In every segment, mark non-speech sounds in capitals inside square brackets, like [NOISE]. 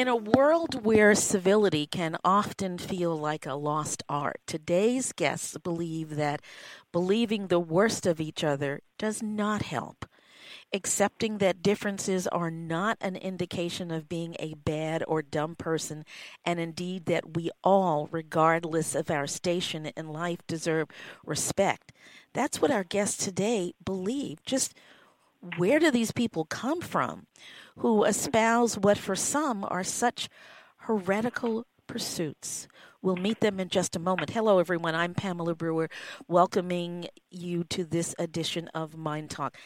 In a world where civility can often feel like a lost art, today's guests believe that believing the worst of each other does not help. Accepting that differences are not an indication of being a bad or dumb person, and indeed that we all, regardless of our station in life, deserve respect. That's what our guests today believe. Just where do these people come from? Who espouse what for some are such heretical pursuits. We'll meet them in just a moment. Hello, everyone. I'm Pamela Brewer, welcoming you to this edition of Mind Talk.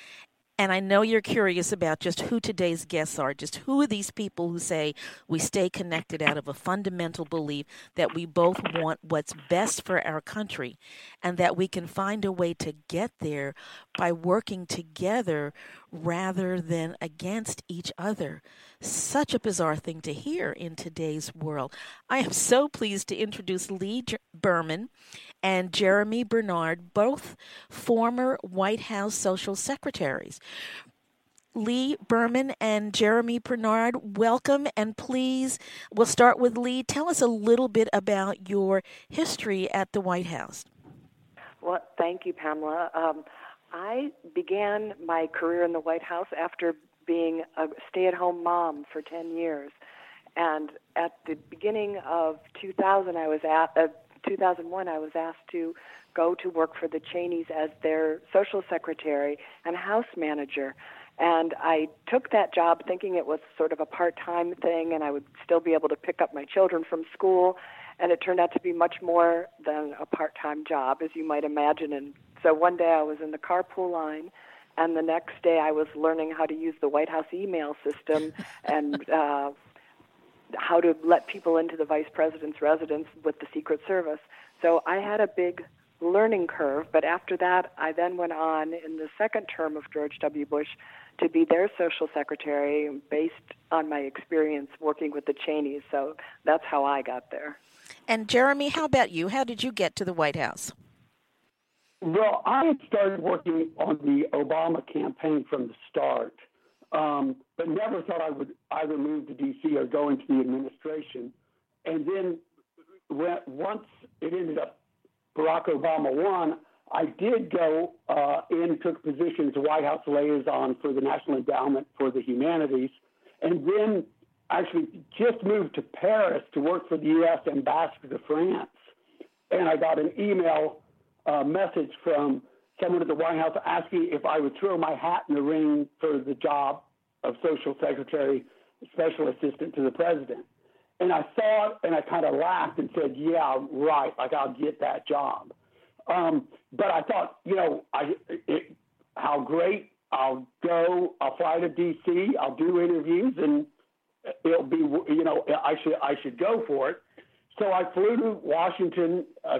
And I know you're curious about just who today's guests are, just who are these people who say we stay connected out of a fundamental belief that we both want what's best for our country and that we can find a way to get there by working together rather than against each other. Such a bizarre thing to hear in today's world. I am so pleased to introduce Lea Berman and Jeremy Bernard, both former White House social secretaries. Lea Berman and Jeremy Bernard, welcome. And please, we'll start with Lea. Tell us a little bit about your history at the White House. Well, thank you, Pamela. Um, I began my career in the White House after being a stay at home mom for 10 years. And at the beginning of 2000, I was at, uh, 2001, I was asked to go to work for the Cheneys as their social secretary and house manager. And I took that job thinking it was sort of a part time thing and I would still be able to pick up my children from school. And it turned out to be much more than a part time job, as you might imagine, and so one day I was in the carpool line, and the next day I was learning how to use the White House email system [LAUGHS] and uh, how to let people into the vice president's residence with the Secret Service. So I had a big learning curve, but after that, I then went on in the second term of George W. Bush to be their social secretary based on my experience working with the Cheneys. So that's how I got there. And Jeremy, how about you? How did you get to the White House? Well, I had started working on the Obama campaign from the start, um, but never thought I would either move to D.C. or go into the administration. And then when, once it ended up Barack Obama won, I did go uh, in, took position as White House liaison for the National Endowment for the Humanities, and then actually just moved to Paris to work for the U.S. ambassador to France. And I got an email a message from someone at the White House asking if I would throw my hat in the ring for the job of social secretary, special assistant to the president. And I saw it and I kind of laughed and said, "Yeah, right. Like I'll get that job." Um, but I thought, you know, I it, how great. I'll go. I'll fly to D.C. I'll do interviews, and it'll be, you know, I should I should go for it. So I flew to Washington uh,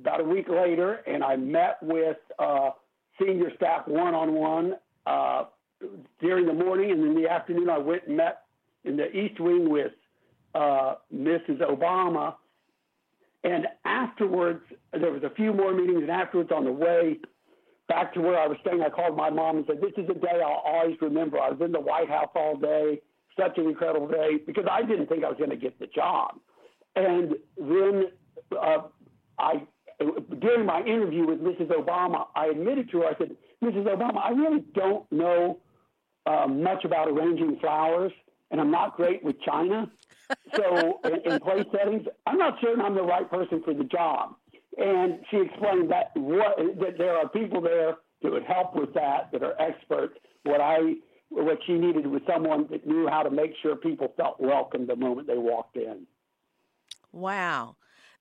about a week later, and I met with uh, senior staff one on one during the morning, and in the afternoon I went and met in the East Wing with uh, Mrs. Obama. And afterwards, there was a few more meetings, and afterwards, on the way back to where I was staying, I called my mom and said, "This is a day I'll always remember. I was in the White House all day, such an incredible day, because I didn't think I was going to get the job." And then uh, I, during my interview with Mrs. Obama, I admitted to her, I said, Mrs. Obama, I really don't know uh, much about arranging flowers, and I'm not great with china. So in, in place settings, I'm not certain I'm the right person for the job. And she explained that what that there are people there that would help with that, that are experts. What I what she needed was someone that knew how to make sure people felt welcome the moment they walked in. Wow.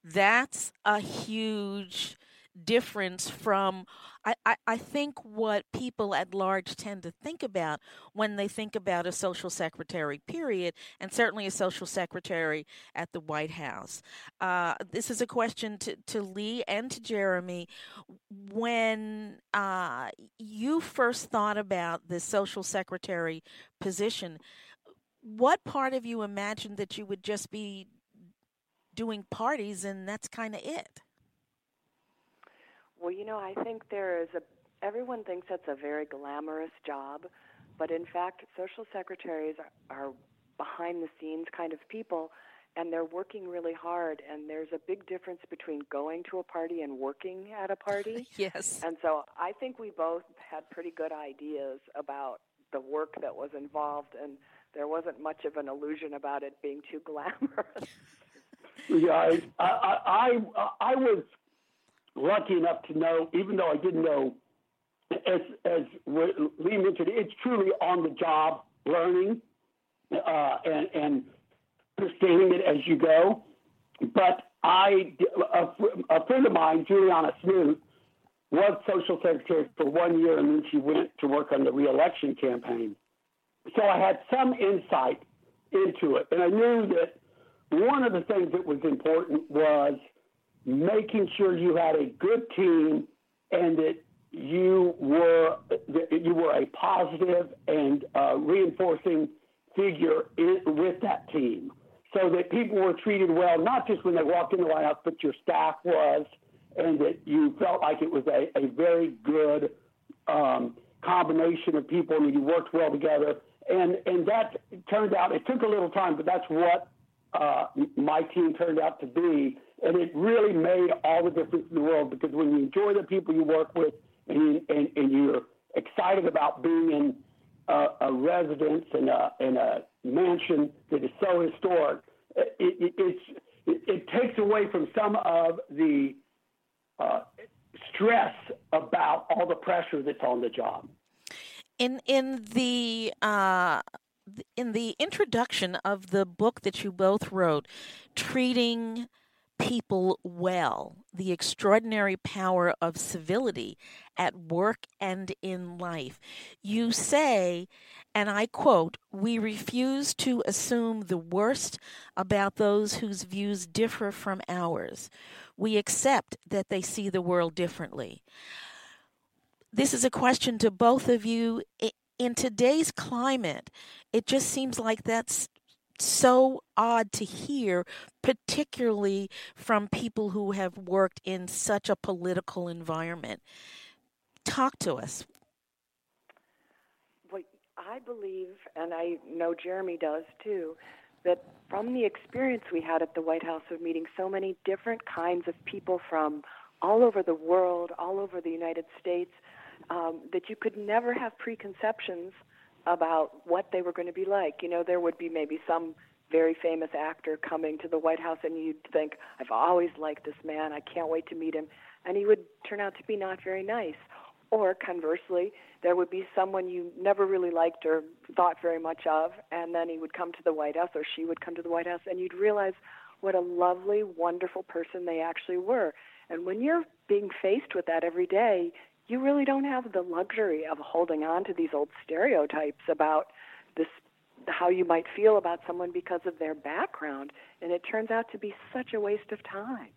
That's a huge difference from I, I, I, think what people at large tend to think about when they think about a social secretary period and certainly a social secretary at the white house uh, this is a question to, to Lea and to jeremy when uh, you first thought about the social secretary position what part of you imagined that you would just be doing parties, and that's kind of it. Well, you know, I think there is a. Everyone thinks that's a very glamorous job, but in fact, social secretaries are, are behind the scenes kind of people and they're working really hard and there's a big difference between going to a party and working at a party [LAUGHS] yes and so i think we both had pretty good ideas about the work that was involved and there wasn't much of an illusion about it being too glamorous [LAUGHS] yeah I, I i i was lucky enough to know even though i didn't know as as Lea mentioned it's truly on the job learning uh, and and understanding it as you go. But I, a, a friend of mine, Juliana Smoot, was social secretary for one year, and then she went to work on the reelection campaign. So I had some insight into it, and I knew that one of the things that was important was making sure you had a good team and that you were that you were a positive and uh, reinforcing figure in, with that team so that people were treated well, not just when they walked in the House, but your staff was, and that you felt like it was a, a very good um, combination of people and you worked well together. And, and that turned out, it took a little time, but that's what uh, my team turned out to be. And it really made all the difference in the world because when you enjoy the people you work with and, and, and you're excited about being in a, a residence and a, in a mansion that is so historic, it, it, it's, it, it takes away from some of the uh, stress about all the pressure that's on the job. In in the uh, in the introduction of the book that you both wrote, treating people well, the extraordinary power of civility at work and in life. You say, and I quote, We refuse to assume the worst about those whose views differ from ours. We accept that they see the world differently. This is a question to both of you. In today's climate, it just seems like that's so odd to hear, particularly from people who have worked in such a political environment. Talk to us. Well, I believe, and I know Jeremy does too, that from the experience we had at the White House of meeting so many different kinds of people from all over the world, all over the United States, um, that you could never have preconceptions about what they were going to be like. You know, there would be maybe some very famous actor coming to the White House, and you'd think, I've always liked this man, I can't wait to meet him. And he would turn out to be not very nice. Or conversely, there would be someone you never really liked or thought very much of, and then he would come to the White House or she would come to the White House, and you'd realize what a lovely, wonderful person they actually were. And when you're being faced with that every day, you really don't have the luxury of holding on to these old stereotypes about this how you might feel about someone because of their background and it turns out to be such a waste of time.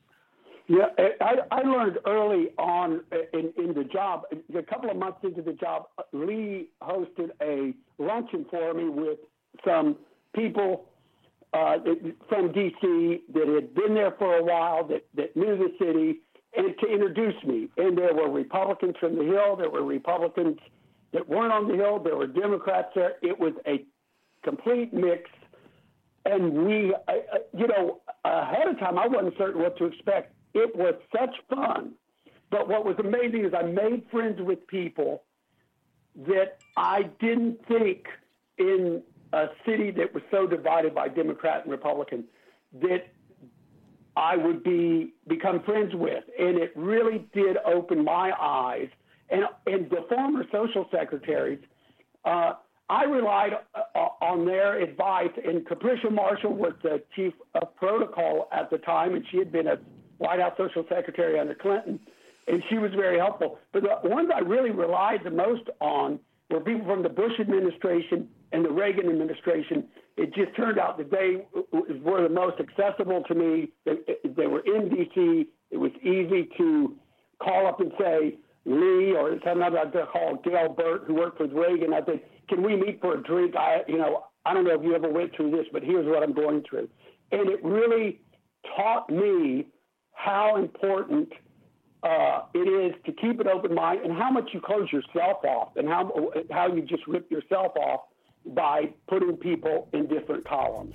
Yeah i, I learned early on in, in the job a couple of months into the job Lea hosted a luncheon for me with some people uh, from dc that had been there for a while that, that knew the city and to introduce me. And there were Republicans from the Hill, there were Republicans that weren't on the Hill, there were Democrats there. It was a complete mix. And we, you know, ahead of time, I wasn't certain what to expect. It was such fun. But what was amazing is I made friends with people that I didn't think in a city that was so divided by Democrat and Republican that I would be become friends with, and it really did open my eyes. And and the former social secretaries, uh, I relied uh, on their advice. And Capricia Marshall was the chief of protocol at the time, and she had been a White House social secretary under Clinton, and she was very helpful. But the ones I really relied the most on were people from the Bush administration and the Reagan administration it just turned out that they were the most accessible to me. They, they were in D.C. It was easy to call up and say, Lea, or sometimes I'd call Gahl Burt, who worked with Reagan. I said, can we meet for a drink? I, you know, I don't know if you ever went through this, but here's what I'm going through. And it really taught me how important uh, it is to keep an open mind and how much you close yourself off and how how you just rip yourself off by putting people in different columns.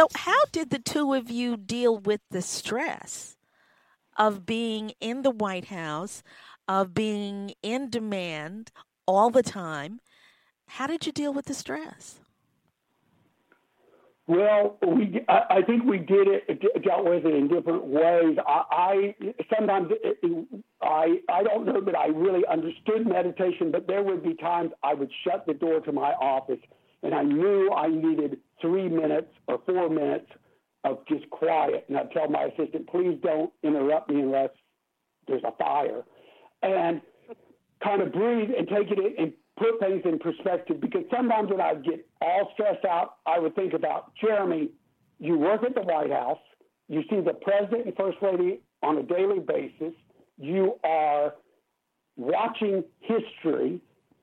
So, how did the two of you deal with the stress of being in the White House, of being in demand all the time? How did you deal with the stress? Well, we I, think we did it dealt with it in different ways. I, I sometimes it, I I don't know that I really understood meditation, but there would be times I would shut the door to my office and I knew I needed three minutes or four minutes of just quiet. And I'd tell my assistant, please don't interrupt me unless there's a fire. And kind of breathe and take it in and put things in perspective because sometimes when I get all stressed out, I would think about Jeremy, you work at the White House, you see the president and first lady on a daily basis, you are watching history.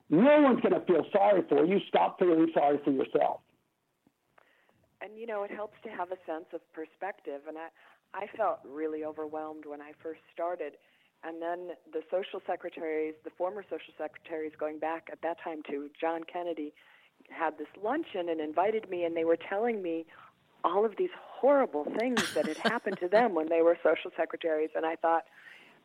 No one's going to feel sorry for you. Stop feeling sorry for yourself. And you know it helps to have a sense of perspective. And i i felt really overwhelmed when i first started. And then the social secretaries the former social secretaries going back at that time to john kennedy had this luncheon and invited me. And they were telling me all of these horrible things that had happened to them when they were social secretaries. And i thought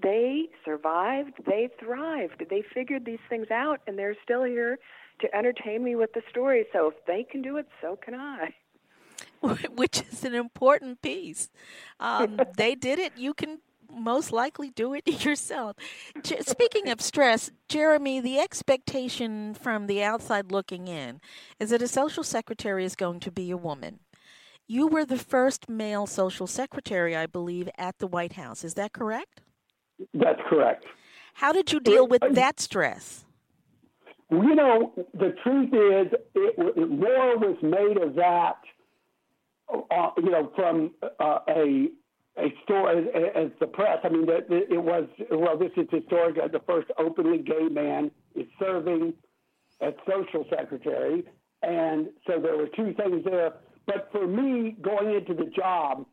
they survived they thrived they figured these things out and they're still here to entertain me with the story so if they can do it so can i [LAUGHS] which is an important piece. Um, [LAUGHS] they did it. You can most likely do it [LAUGHS] yourself. Speaking of stress, Jeremy, the expectation from the outside looking in is that a social secretary is going to be a woman. You were the first male social secretary, I believe, at the White House. Is that correct? That's correct. How did you deal with that stress? You know, the truth is, it, more was made of that uh, you know, from uh, a a story as, as, the press. I mean, that it was well. This is historic. The first openly gay man is serving as social secretary, and so there were two things there. But for me, going into the job,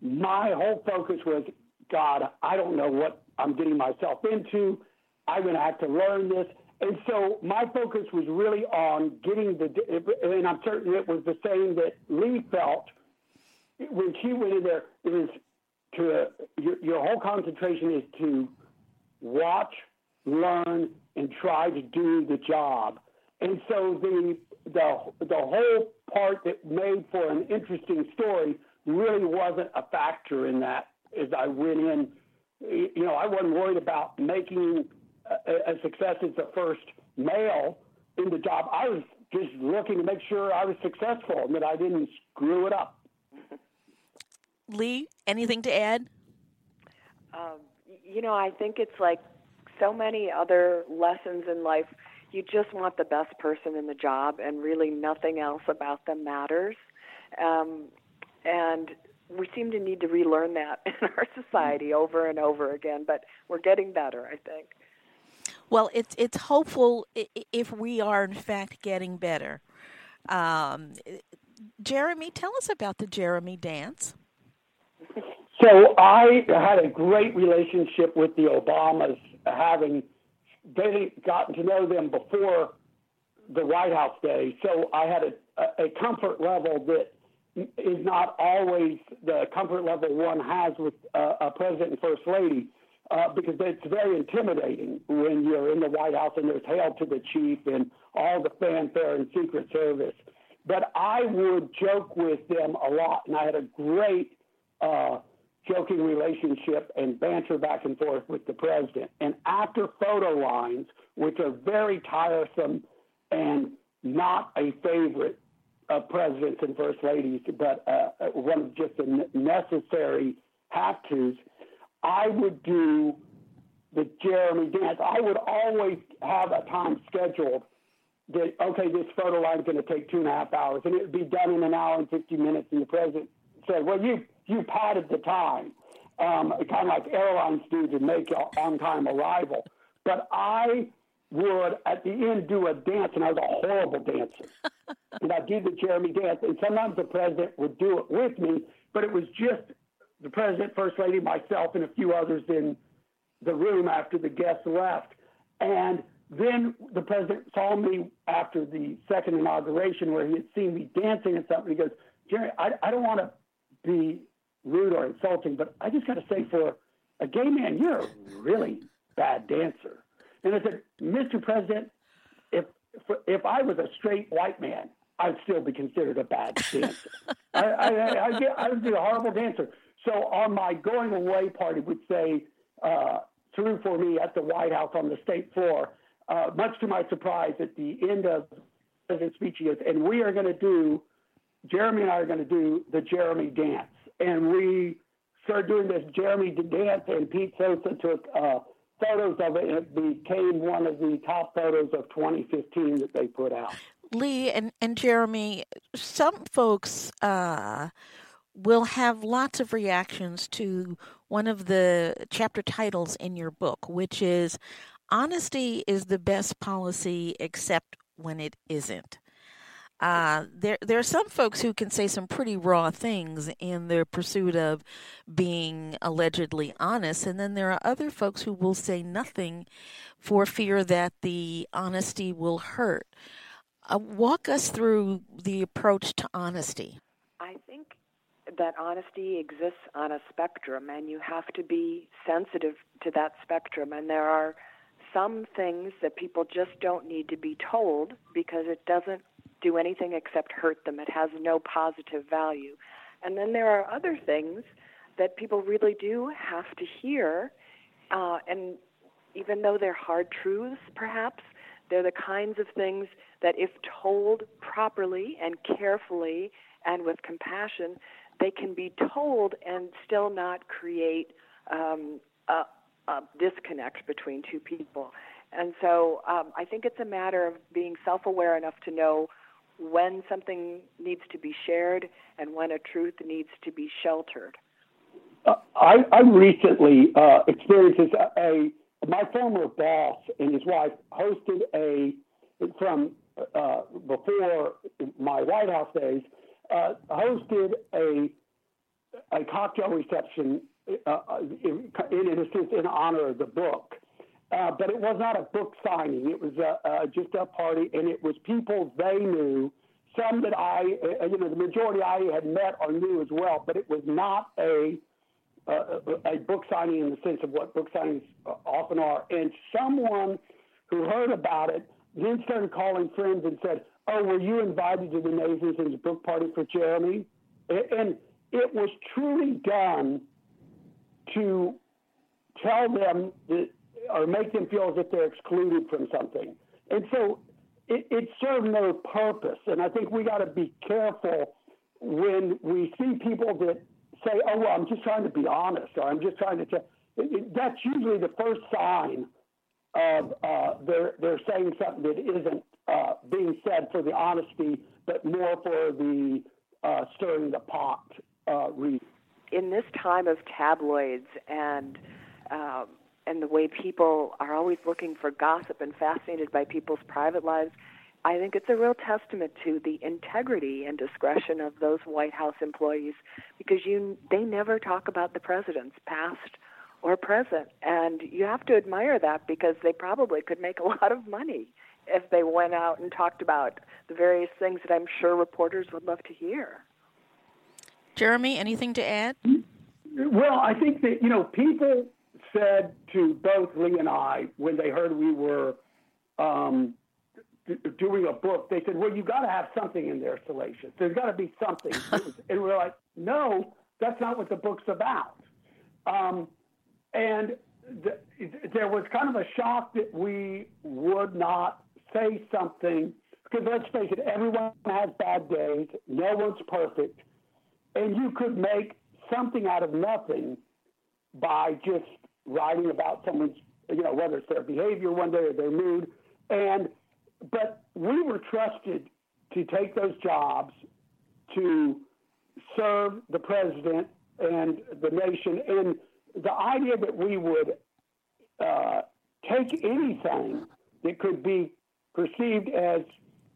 my whole focus was, God, I don't know what I'm getting myself into. I'm going to have to learn this. And so my focus was really on getting the, and I'm certain it was the same that Lea felt when she went in there. It was to your, your whole concentration is to watch, learn, and try to do the job. And so the the the whole part that made for an interesting story really wasn't a factor in that. As I went in, you know, I wasn't worried about making a, a success as the first male in the job. I was just looking to make sure I was successful and that I didn't screw it up. [LAUGHS] Lea, anything to add? Um, you know, I think it's like so many other lessons in life. You just want the best person in the job, and really nothing else about them matters. Um, and we seem to need to relearn that [LAUGHS] in our society over and over again, but we're getting better, I think. Well, it's it's hopeful if we are in fact getting better. Um, Jeremy, tell us about the Jeremy dance. So I had a great relationship with the Obamas, having they gotten to know them before the White House days. So I had a, a comfort level that is not always the comfort level one has with uh, a president and first lady. Uh, because it's very intimidating when you're in the White House and there's hail to the chief and all the fanfare and Secret Service. But I would joke with them a lot, and I had a great uh, joking relationship and banter back and forth with the president. And after photo lines, which are very tiresome and not a favorite of presidents and first ladies, but uh, one of just the necessary have tos, I would do the Jeremy dance. I would always have a time scheduled that, okay, this photo line is going to take two and a half hours, and it would be done in an hour and 50 minutes. And the president said, well, you you padded the time, um, kind of like airlines do to make on time arrival. But I would, at the end, do a dance, and I was a horrible dancer. [LAUGHS] and I'd do the Jeremy dance, and sometimes the president would do it with me, but it was just the president, first lady, myself, and a few others in the room after the guests left. And then the president saw me after the second inauguration where he had seen me dancing and something. He goes, Jerry, I, I don't want to be rude or insulting, but I just got to say, for a gay man, you're a really bad dancer. And I said, Mr. President, if if I was a straight white man, I'd still be considered a bad dancer. I, I, I, I, would be a horrible dancer. So on my going away party would say, uh, through for me at the White House on the state floor, uh, much to my surprise, at the end of President's speech, he goes, and we are going to do, Jeremy and I are going to do the Jeremy dance and we started doing this Jeremy dance, and Pete Souza took uh, photos of it, and it became one of the top photos of 2015 that they put out. Lea and, and Jeremy, some folks uh, will have lots of reactions to one of the chapter titles in your book, which is Honesty is the best policy except when it isn't. Uh, there there are some folks who can say some pretty raw things in their pursuit of being allegedly honest, and then there are other folks who will say nothing for fear that the honesty will hurt. Uh, walk us through the approach to honesty. I think that honesty exists on a spectrum, and you have to be sensitive to that spectrum. And there are some things that people just don't need to be told because it doesn't do anything except hurt them. It has no positive value. And then there are other things that people really do have to hear, uh, and even though they're hard truths, perhaps, they're the kinds of things that, if told properly and carefully and with compassion, they can be told and still not create um, a, a disconnect between two people. And so um, I think it's a matter of being self aware enough to know when something needs to be shared and when a truth needs to be sheltered. Uh, I, I, recently uh, experienced this. A, my former boss and his wife hosted a from uh, before my White House days uh, hosted a a cocktail reception uh, in, in a in honor of the book. Uh, but it was not a book signing. It was uh, just a party, and it was people they knew, some that I, uh, you know, the majority I had met or knew as well. But it was not a uh, a book signing in the sense of what book signings often are. And someone who heard about it then started calling friends and said, "Oh, were you invited to the Nathansons book party for Jeremy?" And it was truly done to tell them that or make them feel as if they're excluded from something. And so it, it served no purpose. And I think we got to be careful when we see people that say, "Oh, well, I'm just trying to be honest," or "I'm just trying to." T-. That's usually the first sign of uh, they're they're saying something that isn't uh, being said for the honesty, but more for the uh, stirring the pot uh, reason. in this time of tabloids and um, and the way people are always looking for gossip and fascinated by people's private lives, I think it's a real testament to the integrity and discretion of those White House employees because you they never talk about the president's past or present and you have to admire that because they probably could make a [LAUGHS] lot of money if they went out and talked about the various things that I'm sure reporters would love to hear. Jeremy, anything to add? Well, I think that you know people said to both Lea and I when they heard we were um, doing a book, they said, "Well, you've got to have something in there, Salacious. There's got to be something." [LAUGHS] and we're like, "No, that's not what the book's about." Um, and the, there was kind of a shock that we would not say something because let's face it, everyone has bad days. No one's perfect, and you could make something out of nothing by just writing about someone's, you know, whether it's their behavior one day or their mood, and but we were trusted to take those jobs to serve the president and the nation. And the idea that we would uh, take anything that could be perceived as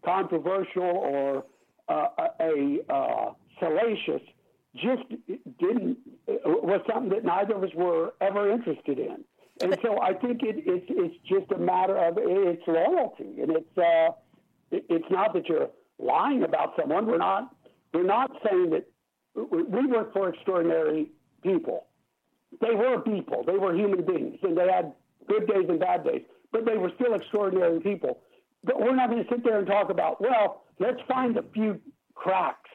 controversial or uh, a uh, salacious just didn't was something that neither of us were ever interested in. And so I think it, it's it's just a matter of it's loyalty, and it's uh, it, it's not that you're lying about someone. We're not we're not saying that we work for extraordinary people. They were people. They were human beings, and they had good days and bad days, but they were still extraordinary people. But we're not going to sit there and talk about well, let's find a few cracks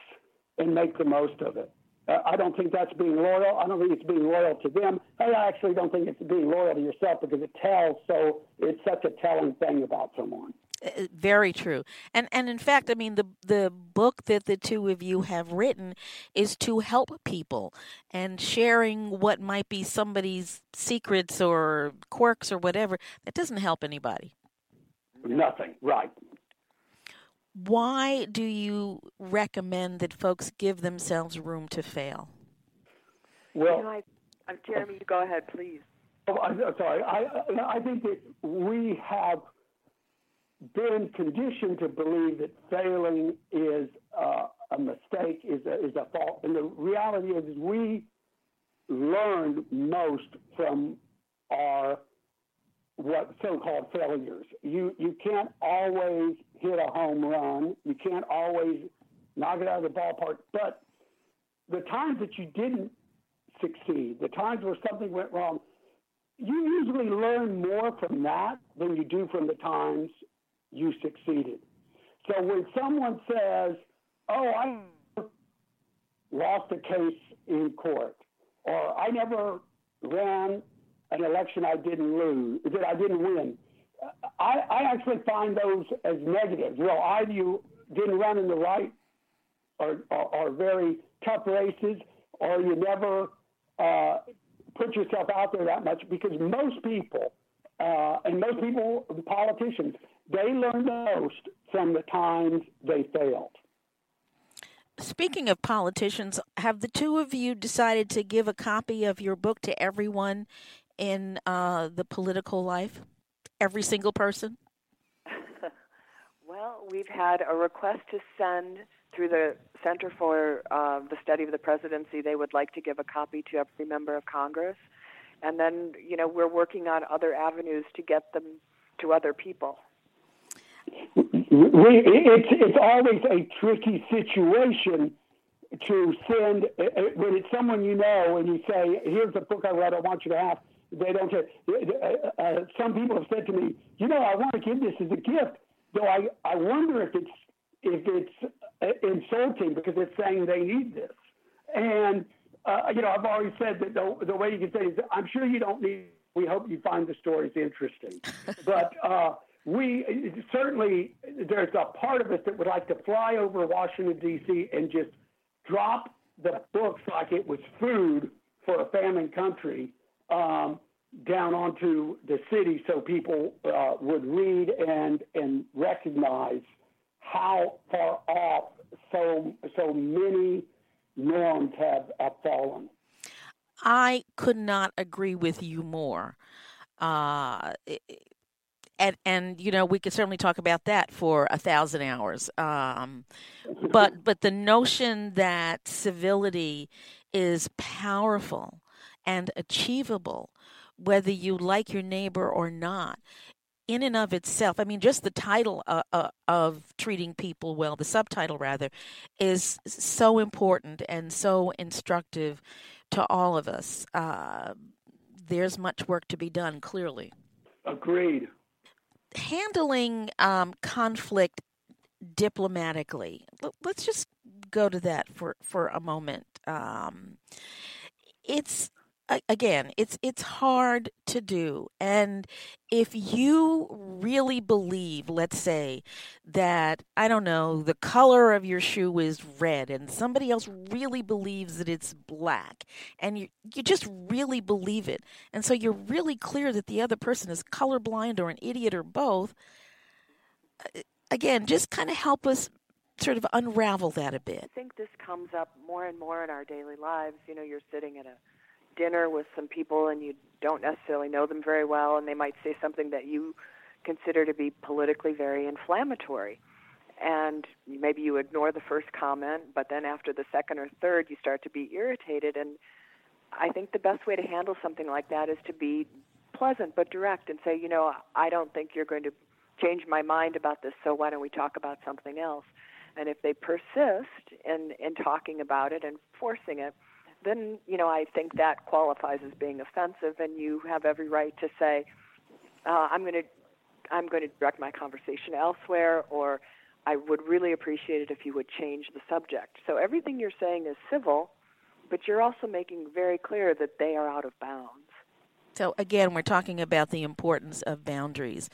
and make the most of it. Uh, I don't think that's being loyal. I don't think it's being loyal to them. I actually don't think it's being loyal to yourself because it tells so it's such a telling thing about someone. Uh, uh, very true, and and in fact, I mean the the book that the two of you have written is to help people and sharing what might be somebody's secrets or quirks or whatever. That doesn't help anybody. Nothing, right? Why do you recommend that folks give themselves room to fail? Well, you know, I, uh, Jeremy, go ahead, please. Oh, I'm sorry. I, I think that we have been conditioned to believe that failing is uh, a mistake, is a, is a fault. And the reality is, we learned most from our what so-called failures. You you can't always hit a home run. You can't always knock it out of the ballpark. But the times that you didn't succeed, the times where something went wrong, you usually learn more from that than you do from the times you succeeded. So when someone says, "Oh, I lost a case in court," or "I never ran an election I didn't lose, that I didn't win," I, I actually find those as negatives. Well, either you didn't run in the right or, or, or very tough races, or you never uh, put yourself out there that much because most people, uh, and most people, politicians, they learn the most from the times they failed. Speaking of politicians, have the two of you decided to give a copy of your book to everyone in uh, the political life? every single person? [LAUGHS] well, we've had a request to send through the Center for uh, the Study of the Presidency. They would like to give a copy to every member of Congress. And then, you know, we're working on other avenues to get them to other people. We, it's, it's always a tricky situation to send when it's someone you know and you say, "Here's a book I read. I want you to have." They don't. Uh, uh, some people have said to me, "You know, I want to give this as a gift." Though I, I wonder if it's if it's uh, insulting because it's saying they need this. And uh, you know, I've always said that the, the way you can say is, "I'm sure you don't need." We hope you find the stories interesting, [LAUGHS] but. Uh, we certainly there's a part of us that would like to fly over Washington D.C. and just drop the books like it was food for a famine country um, down onto the city so people uh, would read and and recognize how far off so so many norms have, have fallen. I could not agree with you more. Uh, and and you know we could certainly talk about that for a thousand hours. Um, but [LAUGHS] but the notion that civility is powerful and achievable, whether you like your neighbor or not, in and of itself, I mean, just the title uh, uh, of treating people well, the subtitle rather, is so important and so instructive to all of us. Uh, there's much work to be done, clearly. Agreed. Handling um, conflict diplomatically. Let's just go to that for, for a moment. Um, it's again it's it's hard to do and if you really believe let's say that i don't know the color of your shoe is red and somebody else really believes that it's black and you you just really believe it and so you're really clear that the other person is colorblind or an idiot or both uh, again just kind of help us sort of unravel that a bit. I think this comes up more and more in our daily lives you know you're sitting at a dinner with some people and you don't necessarily know them very well, and they might say something that you consider to be politically very inflammatory. And maybe you ignore the first comment, but then after the second or third, you start to be irritated. And I think the best way to handle something like that is to be pleasant but direct and say, you know, I don't think you're going to change my mind about this, so why don't we talk about something else? And if they persist in, in talking about it and forcing it, then you know I think that qualifies as being offensive, and you have every right to say, uh, "I'm going to, I'm going to direct my conversation elsewhere," or "I would really appreciate it if you would change the subject." So everything you're saying is civil, but you're also making very clear that they are out of bounds. So, again, we're talking about the importance of boundaries.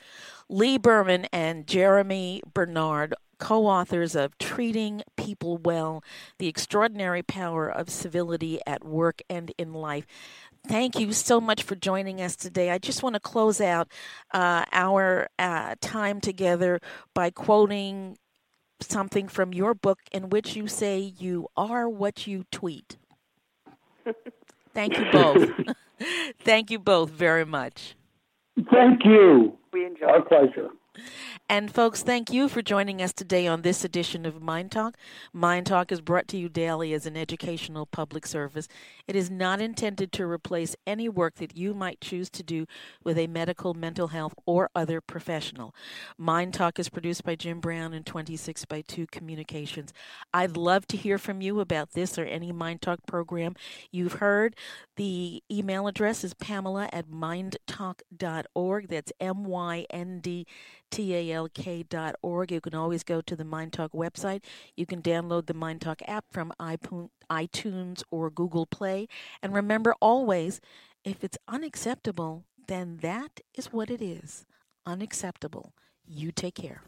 Lea Berman and Jeremy Bernard co authors of Treating People Well The Extraordinary Power of Civility at Work and in Life. Thank you so much for joining us today. I just want to close out uh, our uh, time together by quoting something from your book in which you say you are what you tweet. [LAUGHS] Thank you both. [LAUGHS] Thank you both very much. Thank you. We enjoyed Our pleasure. And folks, thank you for joining us today on this edition of Mind Talk. Mind Talk is brought to you daily as an educational public service. It is not intended to replace any work that you might choose to do with a medical, mental health, or other professional. Mind Talk is produced by Jim Brown and 26 by 2 Communications. I'd love to hear from you about this or any Mind Talk program you've heard. The email address is pamela at myndtalk.org. That's M Y N D talk.org. You can always go to the Mind Talk website. You can download the Mind Talk app from iTunes or Google Play. And remember always, if it's unacceptable, then that is what it is unacceptable. You take care.